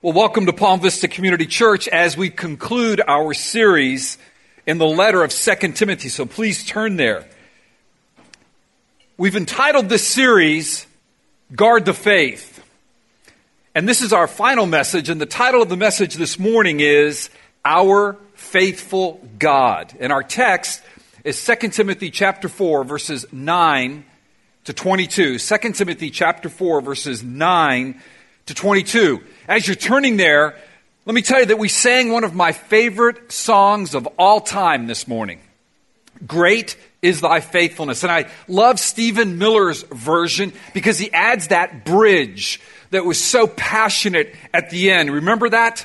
Well, welcome to Palm Vista Community Church as we conclude our series in the letter of 2 Timothy. So please turn there. We've entitled this series, Guard the Faith. And this is our final message. And the title of the message this morning is Our Faithful God. And our text is 2 Timothy chapter 4, verses 9 to 22. 2 Timothy chapter 4, verses 9 to 22. As you're turning there, let me tell you that we sang one of my favorite songs of all time this morning. Great is thy faithfulness. And I love Stephen Miller's version because he adds that bridge that was so passionate at the end. Remember that?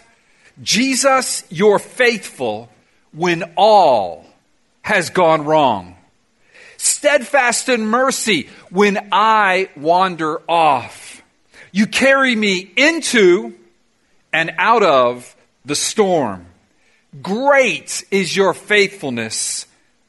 Jesus, you're faithful when all has gone wrong. Steadfast in mercy when I wander off you carry me into and out of the storm. Great is your faithfulness,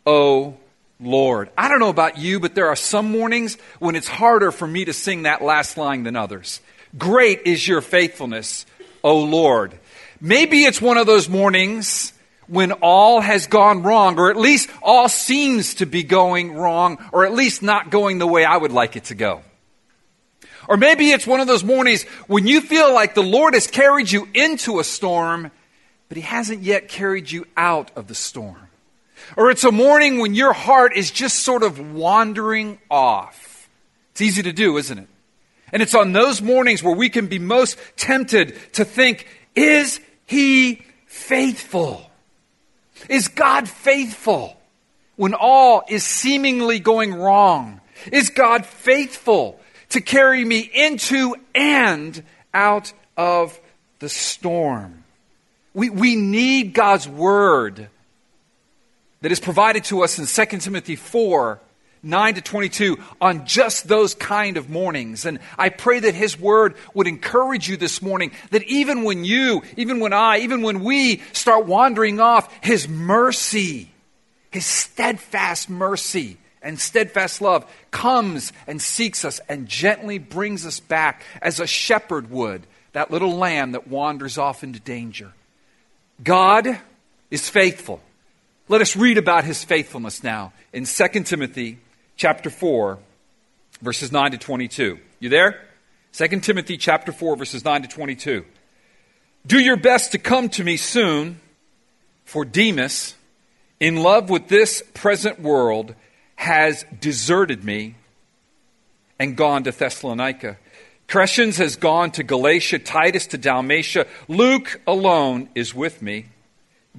O Lord. I don't know about you, but there are some mornings when it's harder for me to sing that last line than others. Great is your faithfulness, O Lord. Maybe it's one of those mornings when all has gone wrong, or at least all seems to be going wrong, or at least not going the way I would like it to go. Or maybe it's one of those mornings when you feel like the Lord has carried you into a storm, but He hasn't yet carried you out of the storm. Or it's a morning when your heart is just sort of wandering off. It's easy to do, isn't it? And it's on those mornings where we can be most tempted to think, is He faithful? Is God faithful when all is seemingly going wrong? Is God faithful to carry me into and out of the storm. We, we need God's word that is provided to us in 2 Timothy 4 9 to 22 on just those kind of mornings. And I pray that His Word would encourage you this morning that even when you, even when I, even when we start wandering off, His mercy, His steadfast mercy, and steadfast love comes and seeks us and gently brings us back as a shepherd would, that little lamb that wanders off into danger. God is faithful. Let us read about his faithfulness now in 2 Timothy chapter 4 verses 9 to 22. You there? 2 Timothy chapter 4 verses 9 to 22. Do your best to come to me soon, for Demas, in love with this present world, has deserted me and gone to Thessalonica. Crescens has gone to Galatia, Titus to Dalmatia. Luke alone is with me.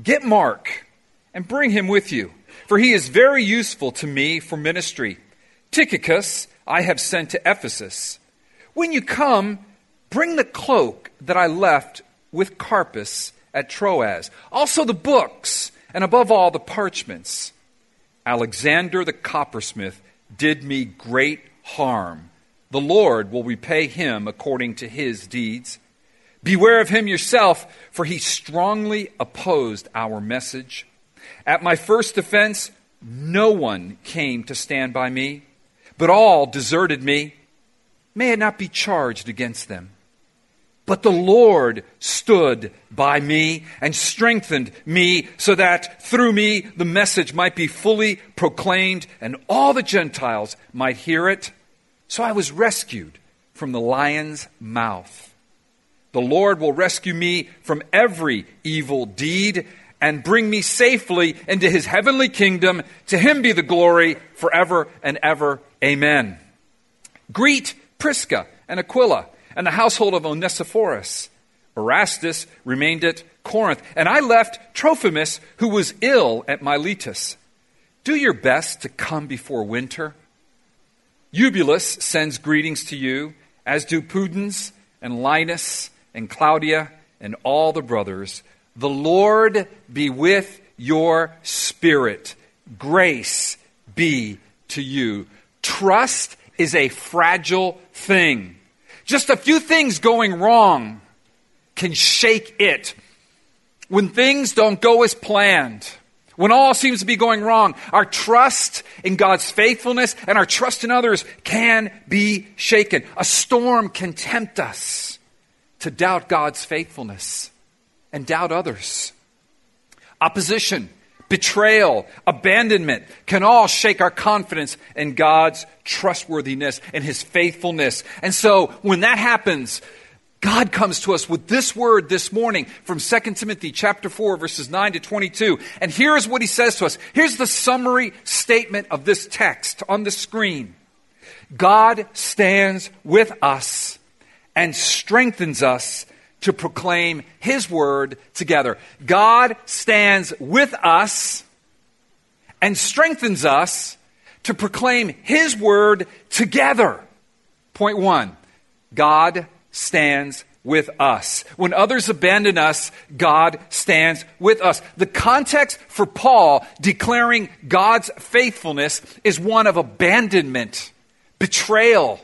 Get Mark and bring him with you, for he is very useful to me for ministry. Tychicus I have sent to Ephesus. When you come, bring the cloak that I left with Carpus at Troas, also the books, and above all the parchments. Alexander the coppersmith did me great harm. The Lord will repay him according to his deeds. Beware of him yourself, for he strongly opposed our message. At my first defense, no one came to stand by me, but all deserted me. May it not be charged against them. But the Lord stood by me and strengthened me so that through me the message might be fully proclaimed and all the Gentiles might hear it. So I was rescued from the lion's mouth. The Lord will rescue me from every evil deed and bring me safely into his heavenly kingdom. To him be the glory forever and ever. Amen. Greet Prisca and Aquila and the household of Onesiphorus. Erastus remained at Corinth, and I left Trophimus, who was ill at Miletus. Do your best to come before winter. Eubulus sends greetings to you, as do Pudens and Linus and Claudia and all the brothers. The Lord be with your spirit. Grace be to you. Trust is a fragile thing. Just a few things going wrong can shake it. When things don't go as planned, when all seems to be going wrong, our trust in God's faithfulness and our trust in others can be shaken. A storm can tempt us to doubt God's faithfulness and doubt others. Opposition, betrayal, abandonment can all shake our confidence in God's trustworthiness and his faithfulness. And so when that happens, God comes to us with this word this morning from 2 Timothy chapter 4 verses 9 to 22. And here's what he says to us. Here's the summary statement of this text on the screen. God stands with us and strengthens us to proclaim his word together. God stands with us and strengthens us to proclaim his word together. Point one God stands with us. When others abandon us, God stands with us. The context for Paul declaring God's faithfulness is one of abandonment, betrayal.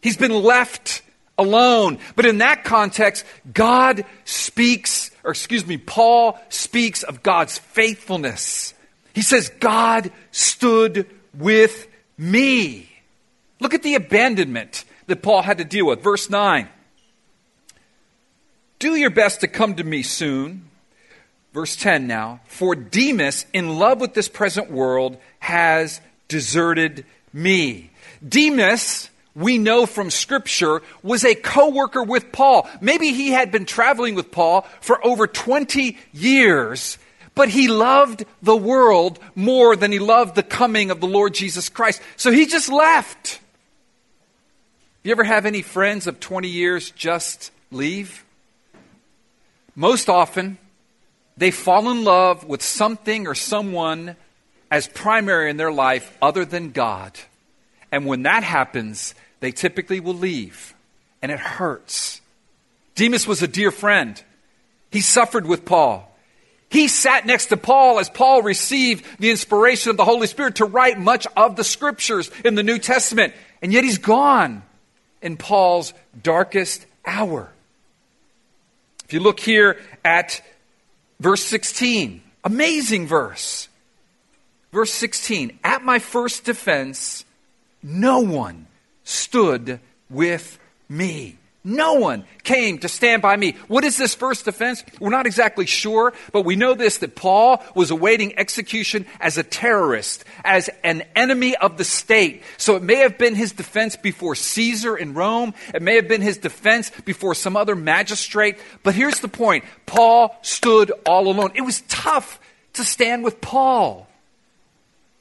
He's been left alone. But in that context, God speaks, or excuse me, Paul speaks of God's faithfulness. He says, God stood with me. Look at the abandonment that Paul had to deal with. Verse 9 Do your best to come to me soon. Verse 10 now. For Demas, in love with this present world, has deserted me. Demas, we know from Scripture, was a co worker with Paul. Maybe he had been traveling with Paul for over 20 years, but he loved the world more than he loved the coming of the Lord Jesus Christ. So he just left. You ever have any friends of 20 years just leave? Most often, they fall in love with something or someone as primary in their life other than God. And when that happens, they typically will leave. And it hurts. Demas was a dear friend. He suffered with Paul. He sat next to Paul as Paul received the inspiration of the Holy Spirit to write much of the scriptures in the New Testament. And yet he's gone in Paul's darkest hour. If you look here at verse 16, amazing verse. Verse 16, at my first defense, no one stood with me. No one came to stand by me. What is this first defense? We're not exactly sure, but we know this that Paul was awaiting execution as a terrorist, as an enemy of the state. So it may have been his defense before Caesar in Rome. It may have been his defense before some other magistrate. But here's the point Paul stood all alone. It was tough to stand with Paul.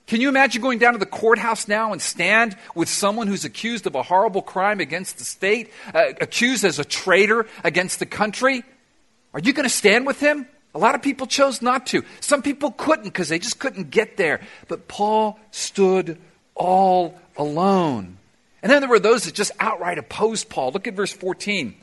Can you imagine going down to the courthouse now and stand with someone who's accused of a horrible crime against the state, uh, accused as a traitor against the country? Are you going to stand with him? A lot of people chose not to. Some people couldn't because they just couldn't get there. But Paul stood all alone. And then there were those that just outright opposed Paul. Look at verse 14.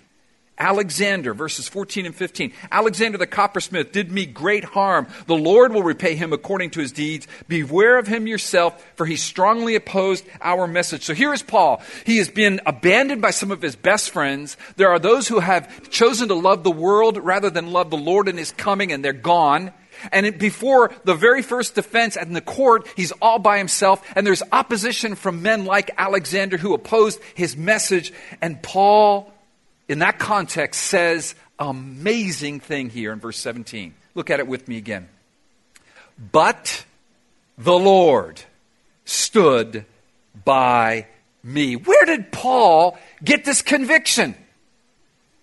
Alexander, verses 14 and 15. Alexander the coppersmith did me great harm. The Lord will repay him according to his deeds. Beware of him yourself, for he strongly opposed our message. So here is Paul. He has been abandoned by some of his best friends. There are those who have chosen to love the world rather than love the Lord and his coming, and they're gone. And before the very first defense in the court, he's all by himself, and there's opposition from men like Alexander who opposed his message. And Paul in that context, says amazing thing here in verse 17. Look at it with me again. But the Lord stood by me. Where did Paul get this conviction?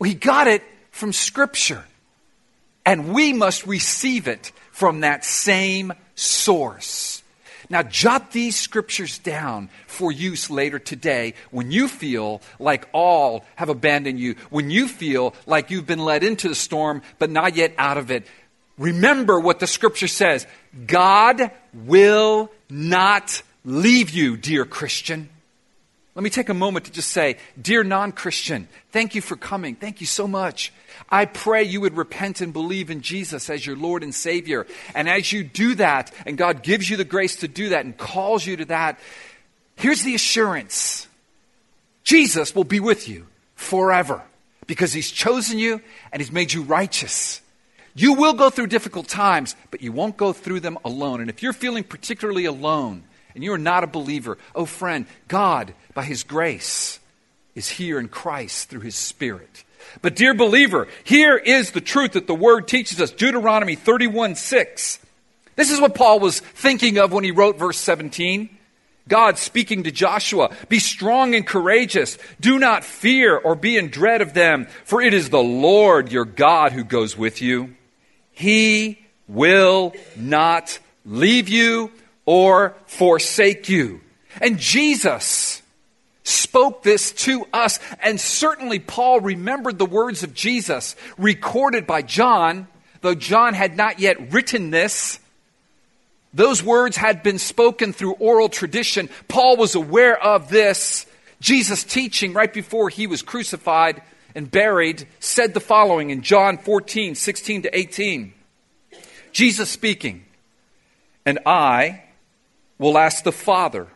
He got it from Scripture. And we must receive it from that same source. Now, jot these scriptures down for use later today when you feel like all have abandoned you, when you feel like you've been led into the storm but not yet out of it. Remember what the scripture says God will not leave you, dear Christian. Let me take a moment to just say, Dear non Christian, thank you for coming. Thank you so much. I pray you would repent and believe in Jesus as your Lord and Savior. And as you do that, and God gives you the grace to do that and calls you to that, here's the assurance Jesus will be with you forever because He's chosen you and He's made you righteous. You will go through difficult times, but you won't go through them alone. And if you're feeling particularly alone and you are not a believer, oh friend, God by His grace, is here in Christ through His Spirit. But, dear believer, here is the truth that the Word teaches us Deuteronomy 31 6. This is what Paul was thinking of when he wrote verse 17. God speaking to Joshua, Be strong and courageous. Do not fear or be in dread of them, for it is the Lord your God who goes with you. He will not leave you or forsake you. And Jesus spoke this to us, and certainly Paul remembered the words of Jesus recorded by John, though John had not yet written this. Those words had been spoken through oral tradition. Paul was aware of this. Jesus' teaching right before he was crucified and buried said the following in John 14, 16 to 18. Jesus speaking, and I will ask the Father,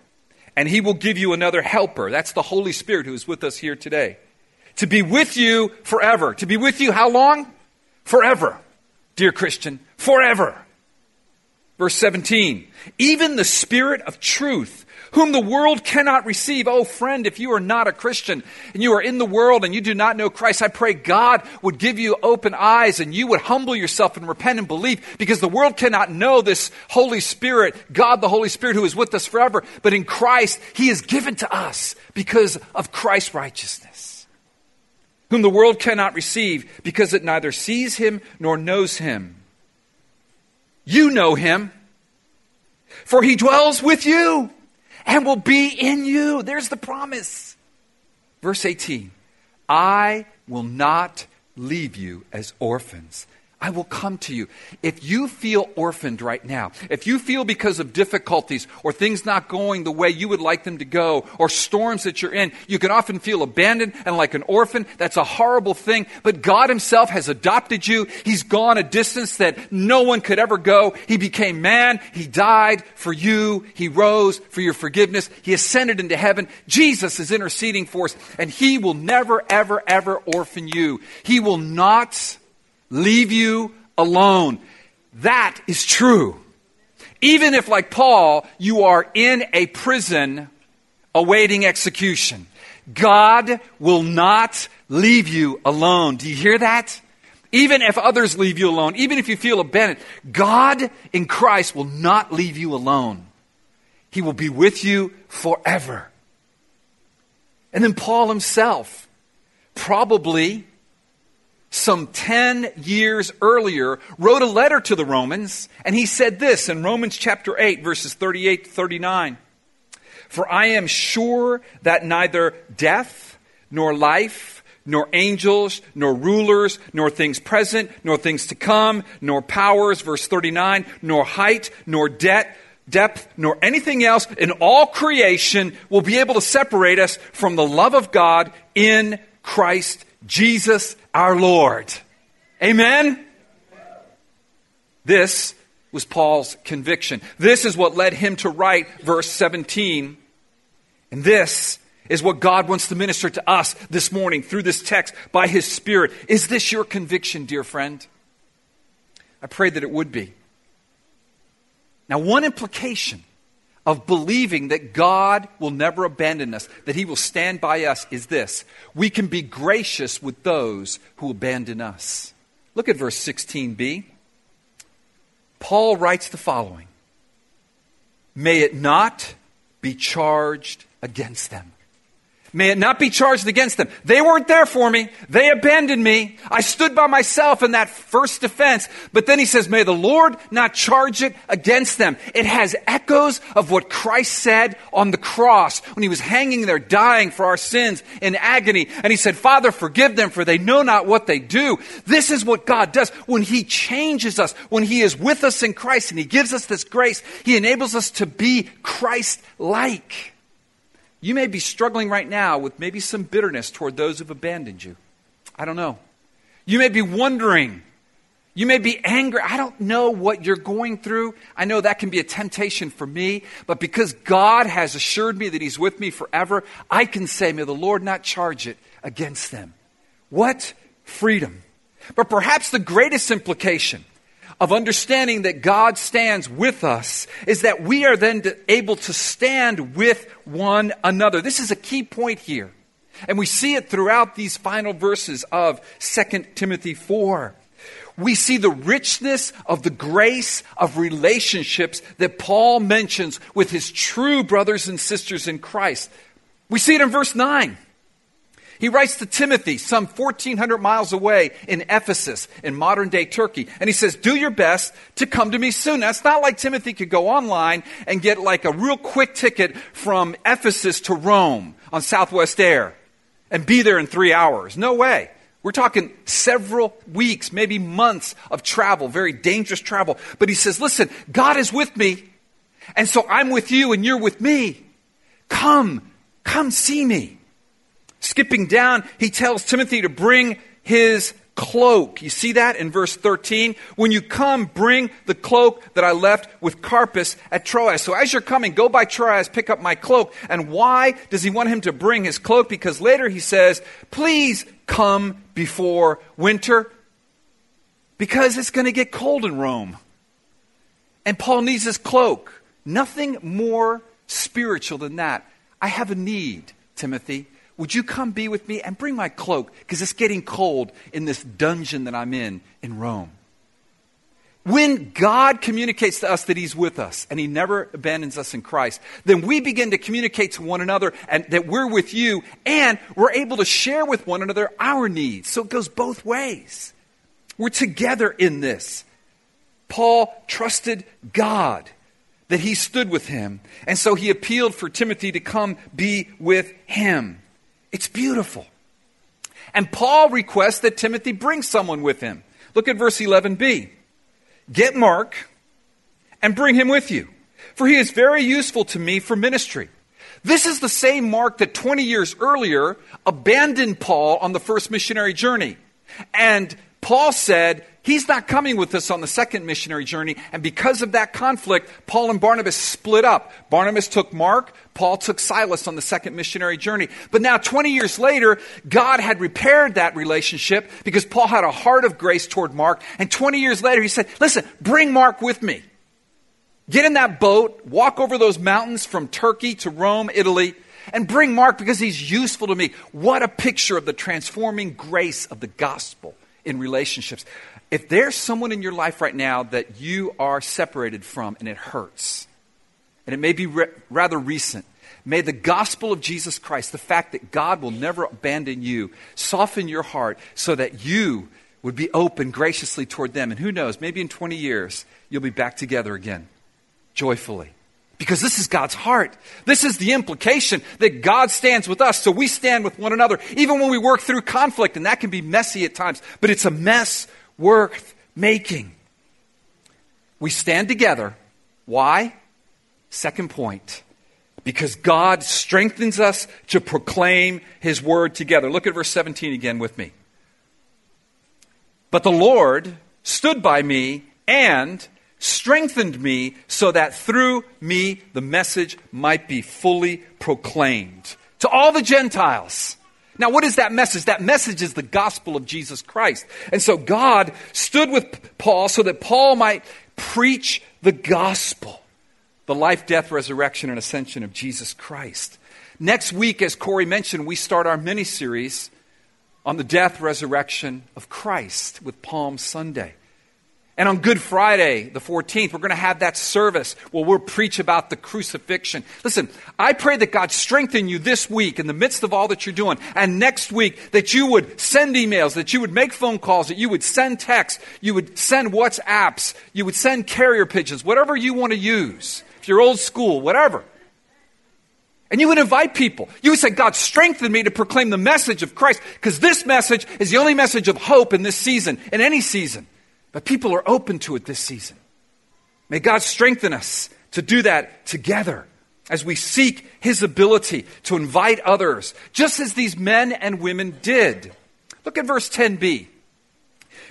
and he will give you another helper. That's the Holy Spirit who is with us here today. To be with you forever. To be with you how long? Forever. Dear Christian, forever. Verse 17, even the Spirit of truth, whom the world cannot receive. Oh, friend, if you are not a Christian and you are in the world and you do not know Christ, I pray God would give you open eyes and you would humble yourself and repent and believe because the world cannot know this Holy Spirit, God the Holy Spirit who is with us forever. But in Christ, He is given to us because of Christ's righteousness, whom the world cannot receive because it neither sees Him nor knows Him. You know him, for he dwells with you and will be in you. There's the promise. Verse 18 I will not leave you as orphans. I will come to you. If you feel orphaned right now, if you feel because of difficulties or things not going the way you would like them to go or storms that you're in, you can often feel abandoned and like an orphan. That's a horrible thing. But God Himself has adopted you. He's gone a distance that no one could ever go. He became man. He died for you. He rose for your forgiveness. He ascended into heaven. Jesus is interceding for us and He will never, ever, ever orphan you. He will not leave you alone. That is true. Even if, like Paul, you are in a prison awaiting execution, God will not leave you alone. Do you hear that? Even if others leave you alone, even if you feel abandoned, God in Christ will not leave you alone. He will be with you forever. And then Paul himself, probably some 10 years earlier, wrote a letter to the Romans, and he said this in Romans chapter 8, verses 38 to 39. For I am sure that neither death, nor life, nor angels, nor rulers, nor things present, nor things to come, nor powers, verse 39, nor height, nor depth, depth, nor anything else in all creation will be able to separate us from the love of God in Christ Jesus our Lord. Amen? This was Paul's conviction. This is what led him to write verse 17. And this is what God wants to minister to us this morning through this text by His Spirit. Is this your conviction, dear friend? I pray that it would be. Now, one implication of believing that God will never abandon us, that He will stand by us, is this we can be gracious with those who abandon us. Look at verse 16b. Paul writes the following May it not be charged against them. May it not be charged against them. They weren't there for me. They abandoned me. I stood by myself in that first defense. But then he says, May the Lord not charge it against them. It has echoes of what Christ said on the cross when he was hanging there dying for our sins in agony. And he said, Father, forgive them for they know not what they do. This is what God does when he changes us, when he is with us in Christ and he gives us this grace. He enables us to be Christ like. You may be struggling right now with maybe some bitterness toward those who've abandoned you. I don't know. You may be wondering. You may be angry. I don't know what you're going through. I know that can be a temptation for me, but because God has assured me that He's with me forever, I can say, May the Lord not charge it against them. What freedom! But perhaps the greatest implication of understanding that God stands with us is that we are then able to stand with one another. This is a key point here. And we see it throughout these final verses of 2 Timothy 4. We see the richness of the grace of relationships that Paul mentions with his true brothers and sisters in Christ. We see it in verse 9. He writes to Timothy, some 1,400 miles away in Ephesus, in modern day Turkey. And he says, Do your best to come to me soon. Now, it's not like Timothy could go online and get like a real quick ticket from Ephesus to Rome on Southwest Air and be there in three hours. No way. We're talking several weeks, maybe months of travel, very dangerous travel. But he says, Listen, God is with me. And so I'm with you and you're with me. Come, come see me. Skipping down, he tells Timothy to bring his cloak. You see that in verse 13? When you come, bring the cloak that I left with Carpus at Troas. So as you're coming, go by Troas, pick up my cloak. And why does he want him to bring his cloak? Because later he says, please come before winter. Because it's going to get cold in Rome. And Paul needs his cloak. Nothing more spiritual than that. I have a need, Timothy. Would you come be with me and bring my cloak? Because it's getting cold in this dungeon that I'm in in Rome. When God communicates to us that He's with us and He never abandons us in Christ, then we begin to communicate to one another and that we're with you and we're able to share with one another our needs. So it goes both ways. We're together in this. Paul trusted God that he stood with him, and so he appealed for Timothy to come be with him. It's beautiful. And Paul requests that Timothy bring someone with him. Look at verse 11b. Get Mark and bring him with you, for he is very useful to me for ministry. This is the same Mark that 20 years earlier abandoned Paul on the first missionary journey. And Paul said, He's not coming with us on the second missionary journey. And because of that conflict, Paul and Barnabas split up. Barnabas took Mark, Paul took Silas on the second missionary journey. But now, 20 years later, God had repaired that relationship because Paul had a heart of grace toward Mark. And 20 years later, he said, Listen, bring Mark with me. Get in that boat, walk over those mountains from Turkey to Rome, Italy, and bring Mark because he's useful to me. What a picture of the transforming grace of the gospel in relationships. If there's someone in your life right now that you are separated from and it hurts, and it may be re- rather recent, may the gospel of Jesus Christ, the fact that God will never abandon you, soften your heart so that you would be open graciously toward them. And who knows, maybe in 20 years, you'll be back together again, joyfully. Because this is God's heart. This is the implication that God stands with us, so we stand with one another, even when we work through conflict, and that can be messy at times, but it's a mess worth making. We stand together. Why? Second point. Because God strengthens us to proclaim His word together. Look at verse 17 again with me. But the Lord stood by me and strengthened me so that through me the message might be fully proclaimed to all the Gentiles. Now, what is that message? That message is the gospel of Jesus Christ. And so God stood with Paul so that Paul might preach the gospel the life, death, resurrection, and ascension of Jesus Christ. Next week, as Corey mentioned, we start our mini series on the death, resurrection of Christ with Palm Sunday. And on Good Friday, the 14th, we're going to have that service where we'll preach about the crucifixion. Listen, I pray that God strengthen you this week in the midst of all that you're doing. And next week, that you would send emails, that you would make phone calls, that you would send texts, you would send WhatsApps, you would send carrier pigeons, whatever you want to use. If you're old school, whatever. And you would invite people. You would say, God, strengthen me to proclaim the message of Christ, because this message is the only message of hope in this season, in any season. But people are open to it this season. May God strengthen us to do that together as we seek His ability to invite others, just as these men and women did. Look at verse 10b.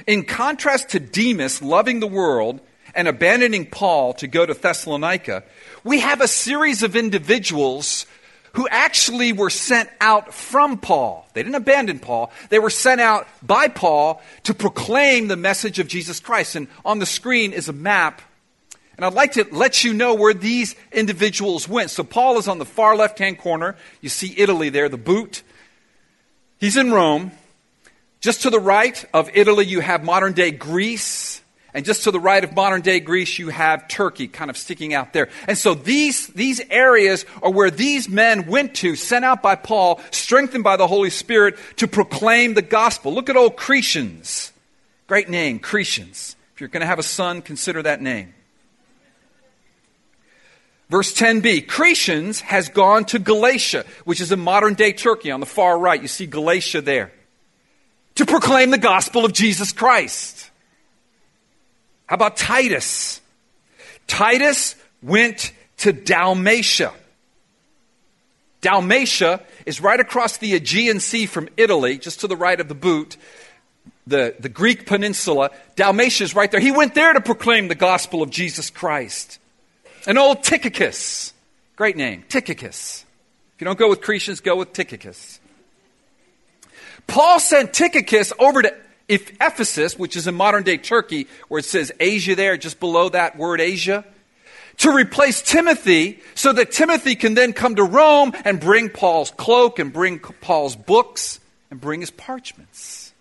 In contrast to Demas loving the world and abandoning Paul to go to Thessalonica, we have a series of individuals who actually were sent out from Paul. They didn't abandon Paul. They were sent out by Paul to proclaim the message of Jesus Christ. And on the screen is a map. And I'd like to let you know where these individuals went. So Paul is on the far left hand corner. You see Italy there, the boot. He's in Rome. Just to the right of Italy, you have modern day Greece. And just to the right of modern day Greece, you have Turkey kind of sticking out there. And so these, these areas are where these men went to, sent out by Paul, strengthened by the Holy Spirit to proclaim the gospel. Look at old Crescens. Great name, Crescens. If you're going to have a son, consider that name. Verse 10b Crescens has gone to Galatia, which is in modern day Turkey on the far right. You see Galatia there. To proclaim the gospel of Jesus Christ. How about Titus? Titus went to Dalmatia. Dalmatia is right across the Aegean Sea from Italy, just to the right of the boot, the, the Greek peninsula. Dalmatia is right there. He went there to proclaim the gospel of Jesus Christ. An old Tychicus. Great name, Tychicus. If you don't go with Crescens, go with Tychicus. Paul sent Tychicus over to if Ephesus, which is in modern day Turkey, where it says Asia there, just below that word Asia, to replace Timothy so that Timothy can then come to Rome and bring Paul's cloak and bring Paul's books and bring his parchments.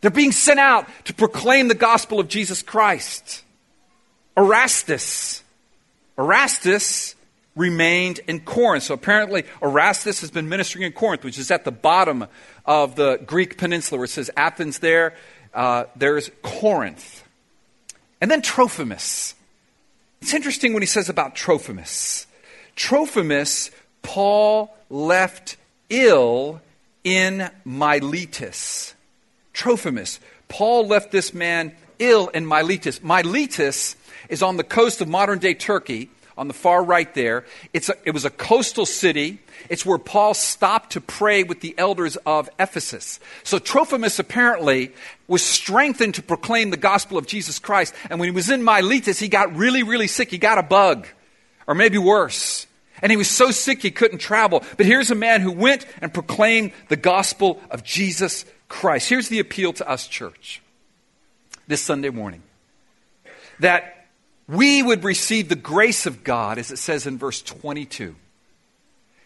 They're being sent out to proclaim the gospel of Jesus Christ. Erastus. Erastus remained in Corinth. So apparently, Erastus has been ministering in Corinth, which is at the bottom of the Greek peninsula, where it says Athens there. Uh, there's Corinth. And then Trophimus. It's interesting when he says about Trophimus. Trophimus, Paul left ill in Miletus. Trophimus. Paul left this man ill in Miletus. Miletus is on the coast of modern day Turkey on the far right there. A, it was a coastal city. It's where Paul stopped to pray with the elders of Ephesus. So Trophimus apparently was strengthened to proclaim the gospel of Jesus Christ. And when he was in Miletus, he got really, really sick. He got a bug, or maybe worse. And he was so sick he couldn't travel. But here's a man who went and proclaimed the gospel of Jesus Christ. Here's the appeal to us, church, this Sunday morning that we would receive the grace of God, as it says in verse 22,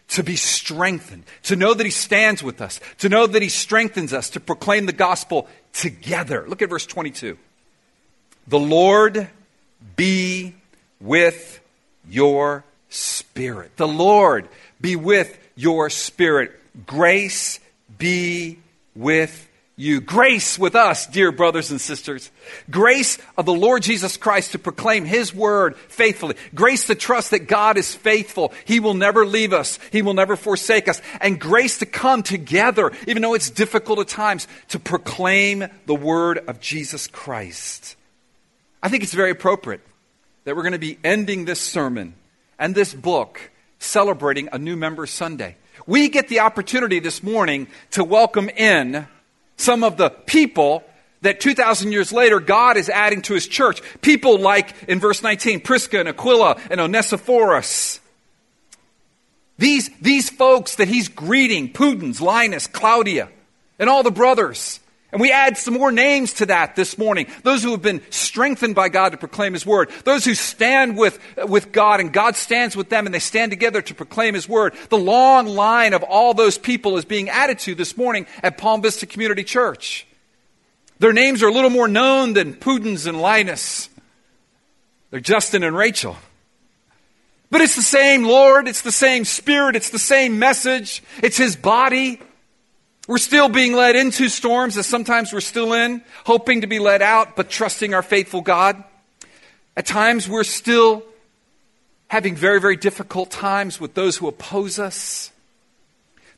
to be strengthened, to know that He stands with us, to know that He strengthens us, to proclaim the gospel together. Look at verse 22. The Lord be with your spirit. The Lord be with your spirit. Grace be with you. Grace with us, dear brothers and sisters. Grace of the Lord Jesus Christ to proclaim His word faithfully. Grace to trust that God is faithful. He will never leave us. He will never forsake us. And grace to come together, even though it's difficult at times, to proclaim the word of Jesus Christ. I think it's very appropriate that we're going to be ending this sermon and this book celebrating a new member Sunday. We get the opportunity this morning to welcome in some of the people that 2,000 years later God is adding to his church. People like, in verse 19, Prisca and Aquila and Onesiphorus. These, these folks that he's greeting, Pudens, Linus, Claudia, and all the brothers. And we add some more names to that this morning. Those who have been strengthened by God to proclaim His Word. Those who stand with, with God and God stands with them and they stand together to proclaim His Word. The long line of all those people is being added to this morning at Palm Vista Community Church. Their names are a little more known than Pudens and Linus. They're Justin and Rachel. But it's the same Lord, it's the same Spirit, it's the same message, it's His body. We're still being led into storms, as sometimes we're still in, hoping to be led out, but trusting our faithful God. At times, we're still having very, very difficult times with those who oppose us.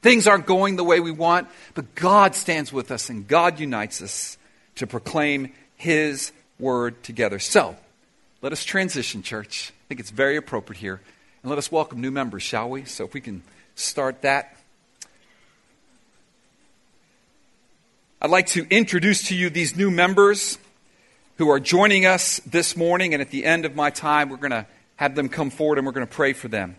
Things aren't going the way we want, but God stands with us and God unites us to proclaim His word together. So, let us transition, church. I think it's very appropriate here. And let us welcome new members, shall we? So, if we can start that. I'd like to introduce to you these new members who are joining us this morning, and at the end of my time, we're going to have them come forward and we're going to pray for them.